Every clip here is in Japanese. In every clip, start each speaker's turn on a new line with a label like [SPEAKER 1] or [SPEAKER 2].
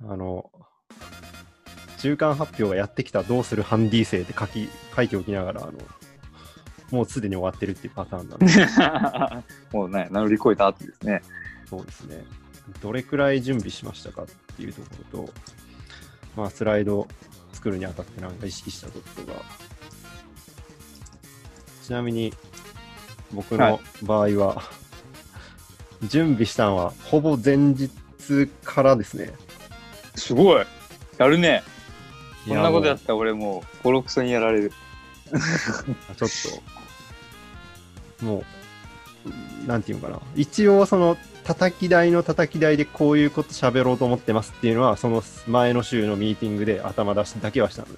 [SPEAKER 1] あの、中間発表がやってきたどうするハンディ生って書き、書いておきながら、あの、もうすでに終わってるっていうパターンなんで、
[SPEAKER 2] もうね、乗り越えた後ですね。
[SPEAKER 1] そうですね。どれくらい準備しましたかっていうところと、まあ、スライド作るにあたってなんか意識したことが、ちなみに僕の場合は、準備したのはほぼ前日からですね。
[SPEAKER 2] すごいやるね。こんなことや
[SPEAKER 1] も
[SPEAKER 2] ったら俺もう、ボロクソにやられる。
[SPEAKER 1] うちょっと、もう、なんていうのかな。一応その、叩き台の叩き台でこういうこと喋ろうと思ってますっていうのは、その前の週のミーティングで頭出しだけはしたの。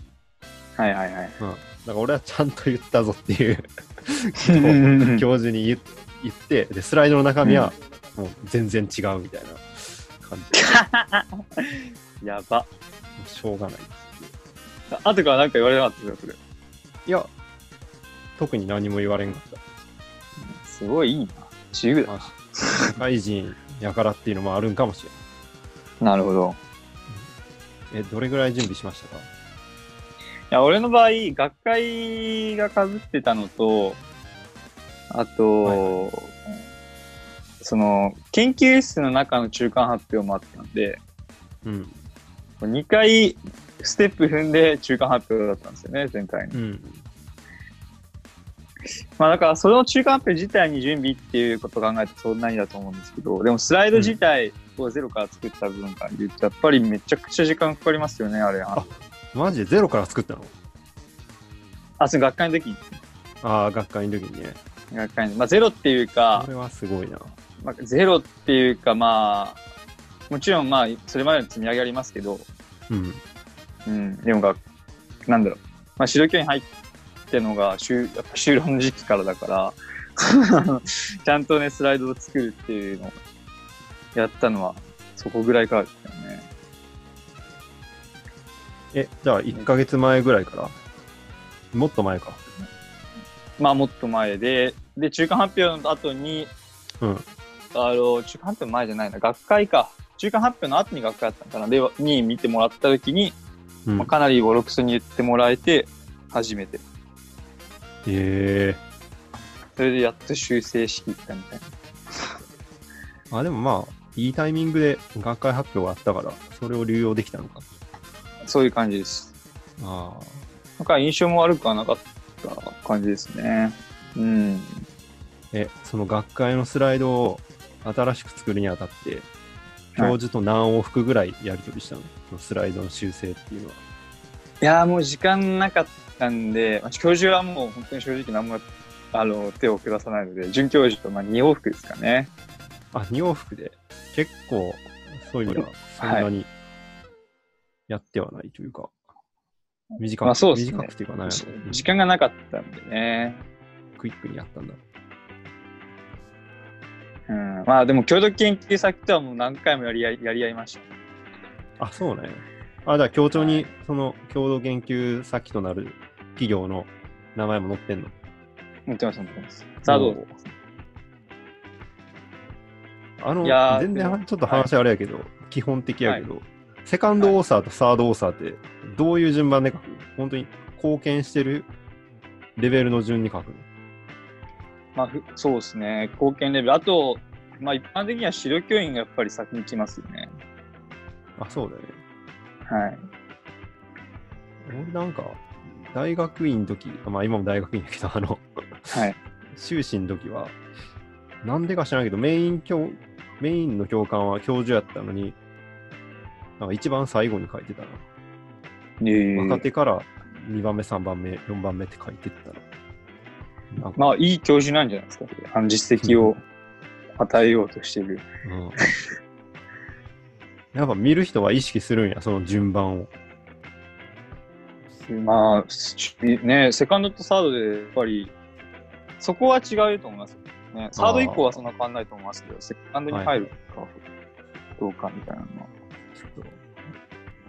[SPEAKER 2] はいはいはい。
[SPEAKER 1] うん。だから俺はちゃんと言ったぞっていう
[SPEAKER 2] うん
[SPEAKER 1] 教授に言言って、で、スライドの中身はもう全然違うみたいな感じで、
[SPEAKER 2] やば。
[SPEAKER 1] しょうがない。
[SPEAKER 2] あ後からなんか言われなかったですよ、それ。
[SPEAKER 1] いや、特に何も言われんかった。
[SPEAKER 2] すごいいいな。自由だ。
[SPEAKER 1] まあ社会人やからっていうのもあるんかもしれ
[SPEAKER 2] なるほど。
[SPEAKER 1] ない。え、どれぐらい準備しましたか？
[SPEAKER 2] いや、俺の場合、学会が被ってたのと、あと、
[SPEAKER 1] はい
[SPEAKER 2] その、研究室の中の中間発表もあったんで、
[SPEAKER 1] うん。
[SPEAKER 2] 2回ステップ踏んで中間発表だったんですよね、前回に。
[SPEAKER 1] うん。
[SPEAKER 2] まあだから、その中間発表自体に準備っていうことを考えてそんなにだと思うんですけど、でもスライド自体をゼロから作った部分から言うと、やっぱりめちゃくちゃ時間かかりますよね、あれ。あ
[SPEAKER 1] マジでゼロから作ったの？
[SPEAKER 2] あ、その学会の時に、
[SPEAKER 1] ああ、学会の時にね。
[SPEAKER 2] 学会の、まあゼロっていうか
[SPEAKER 1] こ、れはすごいな。
[SPEAKER 2] まあ、ゼロっていうか、まあ、もちろんまあ、それまでの積み上げありますけど、
[SPEAKER 1] うん。
[SPEAKER 2] うん、でもが、なんだろう、まあ、指導教員入ってのが修、やっぱ修論の時期からだから、ちゃんとね、スライドを作るっていうのをやったのは、そこぐらいからですよね。
[SPEAKER 1] え、じゃあ1ヶ月前ぐらいから？もっと前か。
[SPEAKER 2] まあ、もっと前で、で、中間発表の後に、
[SPEAKER 1] うん。
[SPEAKER 2] あの、中間発表の前じゃないな、学会か。中間発表の後に学会だったのかな。で、に見てもらった時に、
[SPEAKER 1] うん
[SPEAKER 2] まあ、かなりボロクソに言ってもらえて、初めて。
[SPEAKER 1] え
[SPEAKER 2] それでやっと修正しきったみたいな。
[SPEAKER 1] ー、あ、でもまあ、いいタイミングで学会発表があったから、それを流用できたのか。
[SPEAKER 2] そういう感じです。
[SPEAKER 1] ああ。
[SPEAKER 2] なんか印象も悪くはなかった感じですね。うん。
[SPEAKER 1] え、その学会のスライドを新しく作るにあたって、教授と何往復ぐらいやり取りしたの,、そのスライドの修正っていうのは。
[SPEAKER 2] いやーもう時間なかったんで、まあ教授はもう本当に正直何もあの手を下さないので、准教授とまあ2往復ですかね。
[SPEAKER 1] あ、2往復で、結構、そういう意味では、そんなにやってはないというか、短く、
[SPEAKER 2] まあそうね
[SPEAKER 1] 短くっていうか、なんや
[SPEAKER 2] じ
[SPEAKER 1] ろ
[SPEAKER 2] 時間がなかったんでね。
[SPEAKER 1] クイックにやったんだ。
[SPEAKER 2] うん。まあでも共同研究先とはもう何回もやり合いやり合いました。
[SPEAKER 1] あ、そうね。あ、じゃあ、協調に、その、共同研究先となる企業の名前も載ってんの？
[SPEAKER 2] 持ってます、持ってます。さあどうぞ。
[SPEAKER 1] あの
[SPEAKER 2] いやー
[SPEAKER 1] 全然ちょっと話あれやけど、基本的やけど、セカンドオーサーとサードオーサーってどういう順番で書く？の本当に貢献してるレベルの順に書くの？
[SPEAKER 2] まあふそうですね。貢献レベル。あと、まあ一般的には指導教員がやっぱり先に来ますよね。
[SPEAKER 1] あ、そうだよね。
[SPEAKER 2] はい。
[SPEAKER 1] 俺なんか、大学院の時、まあ今も大学院だけど、あの、
[SPEAKER 2] はい。
[SPEAKER 1] 修士の時は、なんでか知らないけど、メイン教、メインの教官は教授やったのに、なんか一番最後に書いてたな。
[SPEAKER 2] えー
[SPEAKER 1] 若手から2番目、3番目、4番目って書いてったら。な
[SPEAKER 2] まあ、いい教授なんじゃないですか。あの実績を与えようとしてる。
[SPEAKER 1] うんやっぱ見る人は意識するんや、その順番を。
[SPEAKER 2] まあ、しね、セカンドとサードで、やっぱり、そこは違うと思います。ね、サード以降はそんな変わんないと思いますけど、セカンドに入るかどうかみたいなのは。
[SPEAKER 1] ちょっと、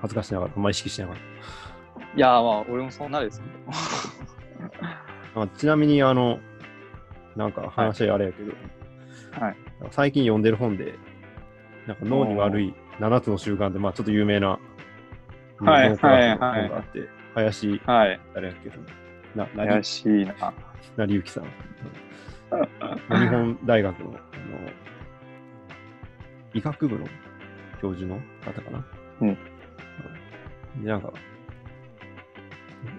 [SPEAKER 1] 恥ずかしながら、あんま意識しながら。
[SPEAKER 2] いやー、まあ、俺もそんなですけど。
[SPEAKER 1] あちなみに、あの、なんか話あれやけど、
[SPEAKER 2] はい。
[SPEAKER 1] 最近読んでる本で、なんか脳に悪い7つの習慣で、まあちょっと有名な、
[SPEAKER 2] はいはいはい
[SPEAKER 1] 本があって、林、
[SPEAKER 2] はい。
[SPEAKER 1] 誰だっけな、な
[SPEAKER 2] 怪しいな。
[SPEAKER 1] 成幸さん。日本大学のあの医学部の教授の方かな？
[SPEAKER 2] うん
[SPEAKER 1] でなんか、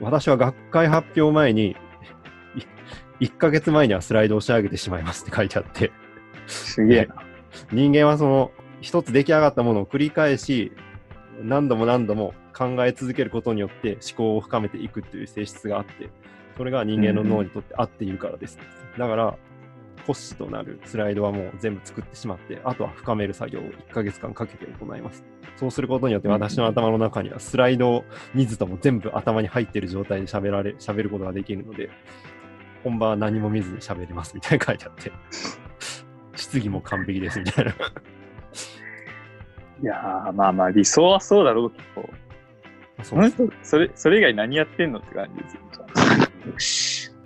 [SPEAKER 1] 私は学会発表前に、い1ヶ月前にはスライドを仕上げてしまいますって書いてあって、
[SPEAKER 2] すげえな。
[SPEAKER 1] 人間はその一つ出来上がったものを繰り返し何度も何度も考え続けることによって思考を深めていくという性質があってそれが人間の脳にとって合っているからです、だから骨子となるスライドはもう全部作ってしまってあとは深める作業を1ヶ月間かけて行います。そうすることによって私の頭の中にはスライド水とも全部頭に入っている状態で喋られ喋ることができるので本番は何も見ずに喋れますみたいな書いてあって質疑も完璧ですみたいな。
[SPEAKER 2] いやー、まあまあ、理想はそうだろうけど、
[SPEAKER 1] そ
[SPEAKER 2] それ、それ以外何やってんのって感じですよ。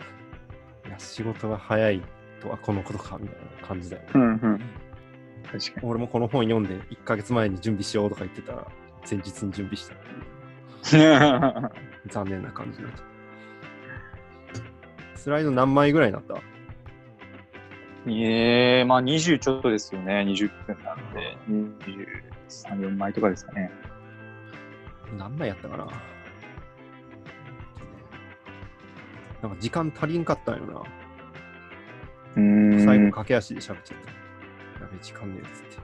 [SPEAKER 1] いや仕事が早いとはこのことかみたいな感じだよね。
[SPEAKER 2] うんうん。確か
[SPEAKER 1] 俺もこの本読んで1ヶ月前に準備しようとか言ってたら前日に準備した。残念な感じになっちゃう。スライド何枚ぐらいになった？
[SPEAKER 2] ええまあ20ちょっとですよね。20分なんで、23、4枚とかですかね。
[SPEAKER 1] 何枚やったかな？なんか時間足りんかったんよな。
[SPEAKER 2] うーん。
[SPEAKER 1] 最後駆け足で喋っちゃった。やべえ、時間ねえっつって。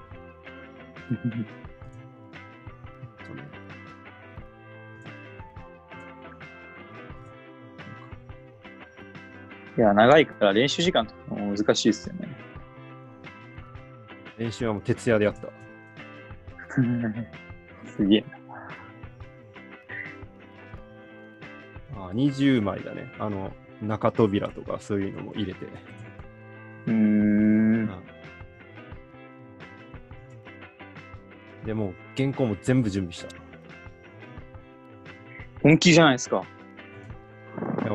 [SPEAKER 1] えっとね
[SPEAKER 2] いや、長いから練習時間とかも難しいですよね。
[SPEAKER 1] 練習はもう徹夜でやった。
[SPEAKER 2] すげえな。
[SPEAKER 1] あ20枚だね。あの、中扉とかそういうのも入れて。
[SPEAKER 2] うーん。
[SPEAKER 1] でもう原稿も全部準備した。
[SPEAKER 2] 本気じゃないですか。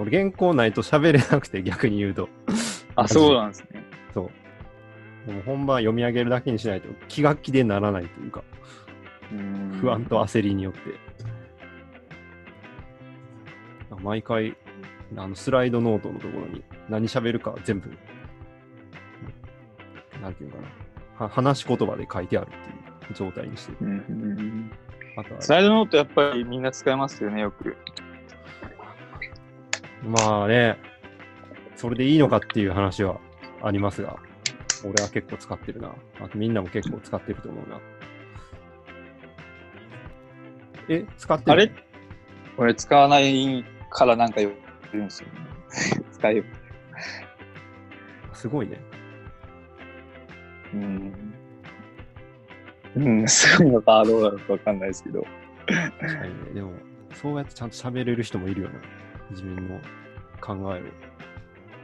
[SPEAKER 1] 俺原稿ないと喋れなくて逆に言うと。
[SPEAKER 2] あ、そうなんですね。
[SPEAKER 1] そう。でも本番読み上げるだけにしないと気が気でならないというか、
[SPEAKER 2] う
[SPEAKER 1] 不安と焦りによって。毎回、あのスライドノートのところに何喋るか全部、なんていうのかな。は話し言葉で書いてあるっていう状態にしてる。
[SPEAKER 2] うん
[SPEAKER 1] あとは
[SPEAKER 2] スライドノートやっぱりみんな使いますよね、よく。
[SPEAKER 1] まあね、それでいいのかっていう話はありますが、俺は結構使ってるな。あとみんなも結構使ってると思うな。え、使ってる？
[SPEAKER 2] あれ？俺使わないからなんか言うんですよね。使えよ。
[SPEAKER 1] すごいね。
[SPEAKER 2] うん。うん、すごいのかどうだろうかわかんないですけど。
[SPEAKER 1] 確かにね。でも、そうやってちゃんと喋れる人もいるよな。自分の考えを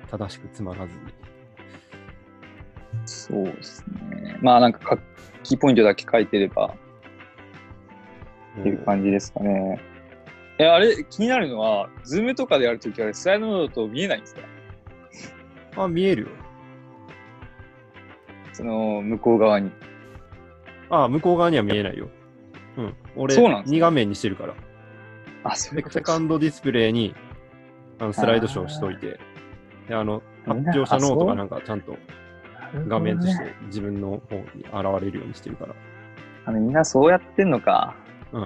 [SPEAKER 1] 正しくつまらずに。
[SPEAKER 2] そうですね。まあなんか、キーポイントだけ書いてればっていう感じですかね。え、あれ、気になるのは、ズームとかでやるときはスライドノート見えないんですか？
[SPEAKER 1] あ、見えるよ。
[SPEAKER 2] その、向こう側に。
[SPEAKER 1] あ、向こう側には見えないよ。うん。俺、
[SPEAKER 2] そうなんですね
[SPEAKER 1] 2画面にしてるから。
[SPEAKER 2] あ、そういうこと
[SPEAKER 1] セカンドディスプレイにあのスライドショーしといて、であの発表者ノートがなんかちゃんと画面として自分の方に現れるようにしてるから。
[SPEAKER 2] あみんなそうやってんのか。
[SPEAKER 1] うん。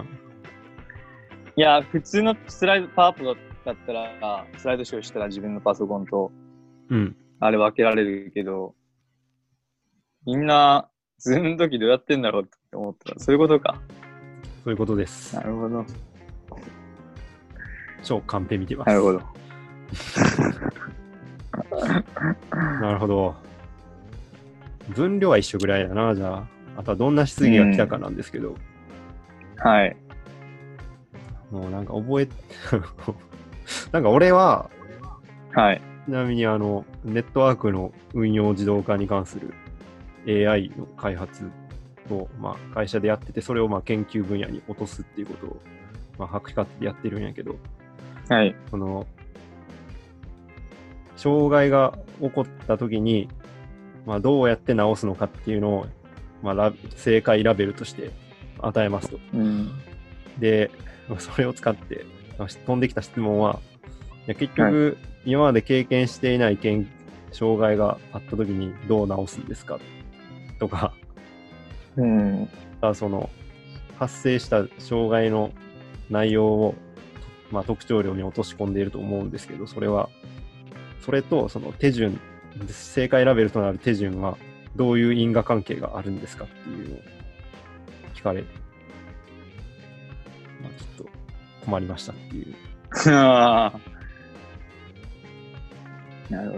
[SPEAKER 2] いや、普通のスライド、パワーポだったら、スライドショーしたら自分のパソコンと、
[SPEAKER 1] うん。
[SPEAKER 2] あれ分けられるけど、みんな、ズームの時どうやってんだろうって思ったら、そういうことか。
[SPEAKER 1] そういうことです
[SPEAKER 2] な。るほど。
[SPEAKER 1] 超カンペ見てます。
[SPEAKER 2] なるほど。
[SPEAKER 1] なるほど。分量は一緒ぐらいだな、じゃあ。あとはどんな質疑が来たかなんですけど、
[SPEAKER 2] はい。
[SPEAKER 1] もうなんか覚え、なんか俺は、
[SPEAKER 2] はい。
[SPEAKER 1] ちなみにあの、ネットワークの運用自動化に関する AI の開発を、まあ、会社でやってて、それをまあ研究分野に落とすっていうことを、まあ、博士課程でやってるんやけど、
[SPEAKER 2] はい。
[SPEAKER 1] その、障害が起こった時に、まあ、どうやって直すのかっていうのを、まあ、ラ正解ラベルとして与えますと。
[SPEAKER 2] うん。
[SPEAKER 1] で、それを使って、飛んできた質問は、いや結局、今まで経験していない健障害があった時にどう直すんですか？とか、
[SPEAKER 2] うん。
[SPEAKER 1] あその発生した障害の内容を、まあ、特徴量に落とし込んでいると思うんですけど、それは、それとその手順、正解ラベルとなる手順はどういう因果関係があるんですかっていうのを聞かれ、まあ、ちょっと困りましたっていう。
[SPEAKER 2] あ ーなるほ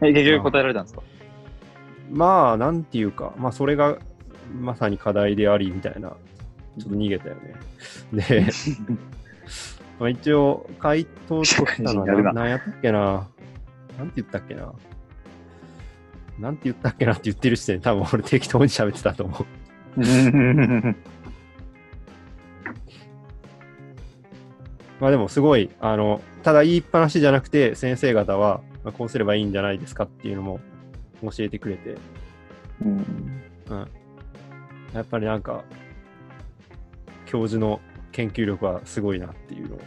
[SPEAKER 2] ど。え、結局答えられたんですか？
[SPEAKER 1] まあ、なんていうか、まあ、それがまさに課題でありみたいな、ちょっと逃げたよね。で、まあ一応、回答としたのは何やったっけな。なんて言ったっけな。なんて言ったっけなって言ってる時点で多分俺適当に喋ってたと思う。まあでもすごい、あの、ただ言いっぱなしじゃなくて、先生方は、まあこうすればいいんじゃないですかっていうのも教えてくれて、
[SPEAKER 2] うん
[SPEAKER 1] うん。やっぱりなんか、教授の研究力はすごいなっていうのを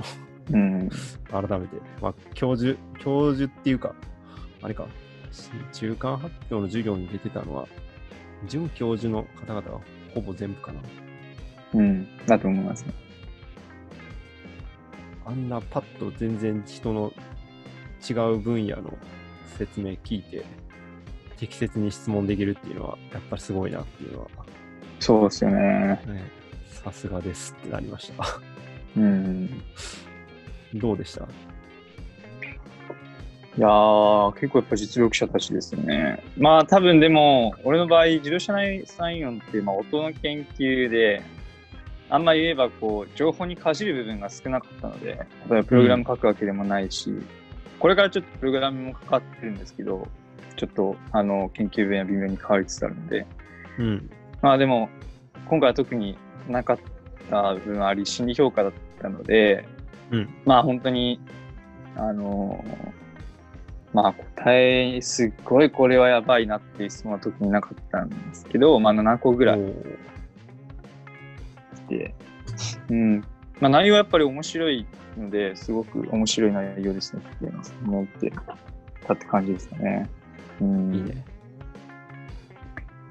[SPEAKER 2] うん。
[SPEAKER 1] 改めて、まあ、教授、教授っていうか、あれか、中間発表の授業に出てたのは、准教授の方々がほぼ全部かな。
[SPEAKER 2] うん。だと思いますね。
[SPEAKER 1] あんなパッと全然人の違う分野の説明聞いて、適切に質問できるっていうのは、やっぱりすごいなっていうのは、
[SPEAKER 2] そうですよね。
[SPEAKER 1] ね、さすがですってなりました。
[SPEAKER 2] うん。
[SPEAKER 1] どうでした？
[SPEAKER 2] いやー、結構やっぱ実力者たちですよね。まあ多分でも、俺の場合、自動車内サイン音って、まあ音の研究で、あんま言えばこう、情報にかじる部分が少なかったので、例えばプログラム書くわけでもないし、これからちょっとプログラムもかかってるんですけど、ちょっとあの研究分野微妙に変わりつつあるので、
[SPEAKER 1] うん。
[SPEAKER 2] まあでも、今回は特になかった部分あり、心理評価だったので、
[SPEAKER 1] うん。
[SPEAKER 2] まあ本当に、あのまあ答え、すっごいこれはやばいなっていう質問は特になかったんですけど、まあ7個ぐらい来て、うん。まあ内容はやっぱり面白いので、すごく面白い内容ですねって思ってたって感じですかね。うん。
[SPEAKER 1] いいね。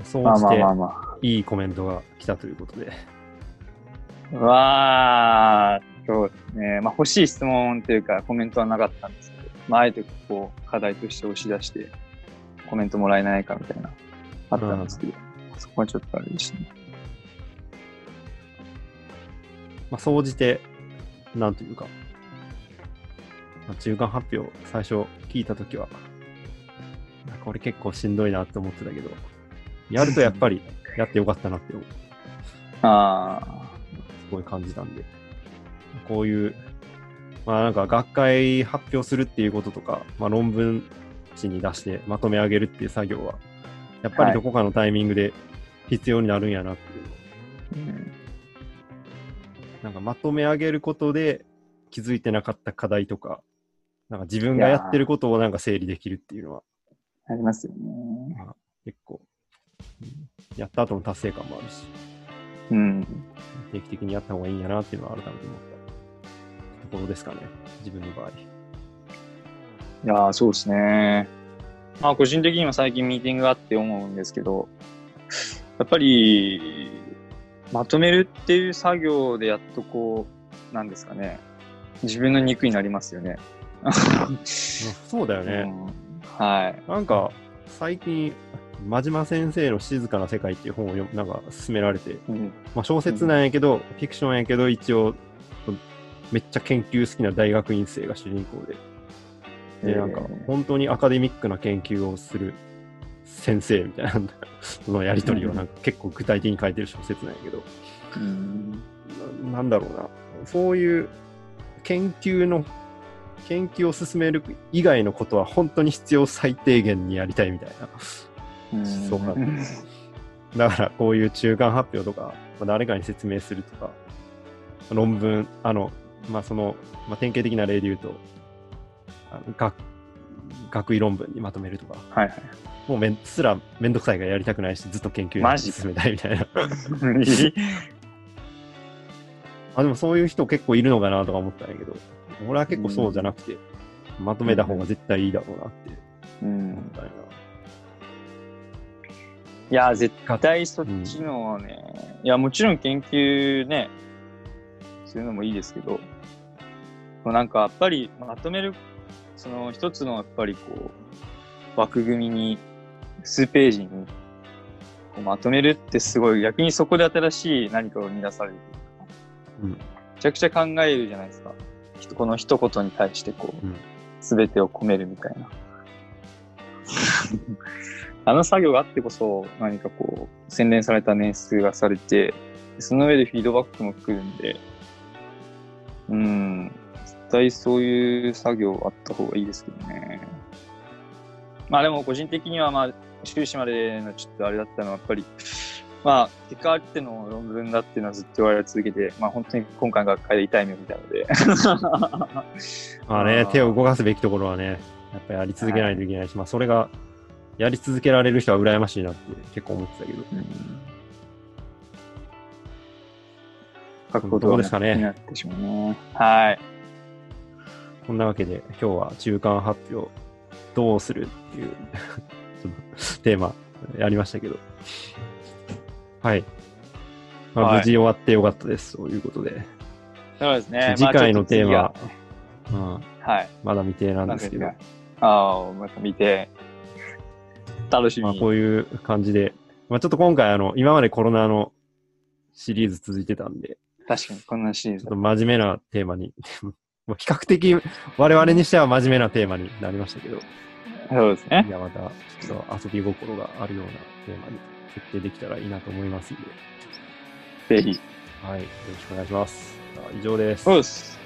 [SPEAKER 1] そう
[SPEAKER 2] まあまあ
[SPEAKER 1] して、
[SPEAKER 2] まあま
[SPEAKER 1] いいコメントが来たということで。
[SPEAKER 2] あ。わあ、そうですね。まあ欲しい質問というかコメントはなかったんですけど、まああえてこう課題として押し出してコメントもらえないかみたいな、あったんですけど、そこはちょっとあれでしたね。
[SPEAKER 1] まあ、総じて、なんというか、まあ、中間発表、最初聞いたときは、なんか俺結構しんどいなって思ってたけど、やるとやっぱりやってよかったなって、す
[SPEAKER 2] あ
[SPEAKER 1] ごい感じたんで、こういう、まあなんか学会発表するっていうこととか、まあ論文紙に出してまとめ上げるっていう作業は、やっぱりどこかのタイミングで必要になるんやなっていう。のを
[SPEAKER 2] あ、うん。
[SPEAKER 1] なんかまとめ上げることで気づいてなかった課題とか、なんか自分がやってることをなんか整理できるっていうのは
[SPEAKER 2] ありますよね。
[SPEAKER 1] 結構、うん。やった後の達成感もあるし、
[SPEAKER 2] うん。
[SPEAKER 1] 定期的にやった方がいいんやなっていうのは改めて思ったところですかね、自分の場合。
[SPEAKER 2] いやーそうですね。まあ、個人的には最近ミーティングがあって思うんですけど、やっぱり、まとめるっていう作業でやっとこう、なんですかね、自分の肉になりますよね。
[SPEAKER 1] うんそうだよね。
[SPEAKER 2] うんはい。
[SPEAKER 1] なんか、最近、真島先生の静かな世界っていう本を読むなんか勧められて、
[SPEAKER 2] うん。
[SPEAKER 1] まあ、小説なんやけど、フィクションやけど、一応、めっちゃ研究好きな大学院生が主人公で、で、なんか
[SPEAKER 2] えー、
[SPEAKER 1] 本当にアカデミックな研究をする先生みたいなそのやりとりをなんか結構具体的に書いてる小説なんやけど、
[SPEAKER 2] うん。
[SPEAKER 1] ななんだろうな、そういう研究の、研究を進める以外のことは本当に必要最低限にやりたいみたいな。
[SPEAKER 2] うん
[SPEAKER 1] そうかだからこういう中間発表とか、まあ、誰かに説明するとか、論文、あの、まあその、まあ、典型的な例で言うと、あの学学位論文にまとめるとか、
[SPEAKER 2] はいはい。
[SPEAKER 1] もうめんすらめんどくさいからやりたくないし、ずっと研究
[SPEAKER 2] マジ？
[SPEAKER 1] 進めたいみたいな。あ、でもそういう人結構いるのかなとか思ったんやけど、俺は結構そうじゃなくて、まとめた方が絶対いいだろうなって
[SPEAKER 2] うん
[SPEAKER 1] 思ったんやな。
[SPEAKER 2] いや、絶対そっちのはね、いや、もちろん研究ね、するのもいいですけど、もうなんかやっぱりまとめる、その一つのやっぱりこう、枠組みに、数ページにこうまとめるってすごい、逆にそこで新しい何かを生み出される。
[SPEAKER 1] うん。
[SPEAKER 2] めちゃくちゃ考えるじゃないですか。この一言に対してこう、
[SPEAKER 1] うん
[SPEAKER 2] てを込めるみたいな。あの作業があってこそ、何かこう、洗練された年数がされて、その上でフィードバックも来るんで、うん、絶対そういう作業あった方がいいですけどね。まあでも個人的にはまあ、修士までのちょっとあれだったのはやっぱり、まあ、結果あっての論文だっていうのはずっと言われ続けて、まあ本当に今回学会で痛い目を見たので。
[SPEAKER 1] まあね、手を動かすべきところはね、やっぱりやり続けないといけないし、まあそれが、やり続けられる人は羨ましいなって結構思ってたけど、
[SPEAKER 2] 書くこ
[SPEAKER 1] ですかね
[SPEAKER 2] になってしまうね。はい。
[SPEAKER 1] こんなわけで今日は中間発表、どうするっていう テーマやりましたけど、はい。まあ、
[SPEAKER 2] はい
[SPEAKER 1] 無事終わってよかったです、ということで。
[SPEAKER 2] そうですね。
[SPEAKER 1] 次回のテーマ、
[SPEAKER 2] まあ
[SPEAKER 1] うん、
[SPEAKER 2] はい。
[SPEAKER 1] まだ未定なんですけど、
[SPEAKER 2] ああ、また見て、楽しみに。
[SPEAKER 1] まあこういう感じで、まあちょっと今回あの、今までコロナのシリーズ続いてたんで、
[SPEAKER 2] 確かに、こんなシリーズ
[SPEAKER 1] ちょっと真面目なテーマに、比較的我々にしては真面目なテーマになりましたけど、
[SPEAKER 2] そうですね
[SPEAKER 1] い。やまたちょっと遊び心があるようなテーマに設定できたらいいなと思いますんで、
[SPEAKER 2] ぜひ。
[SPEAKER 1] はい、よろしくお願いします。以上です。
[SPEAKER 2] そうです。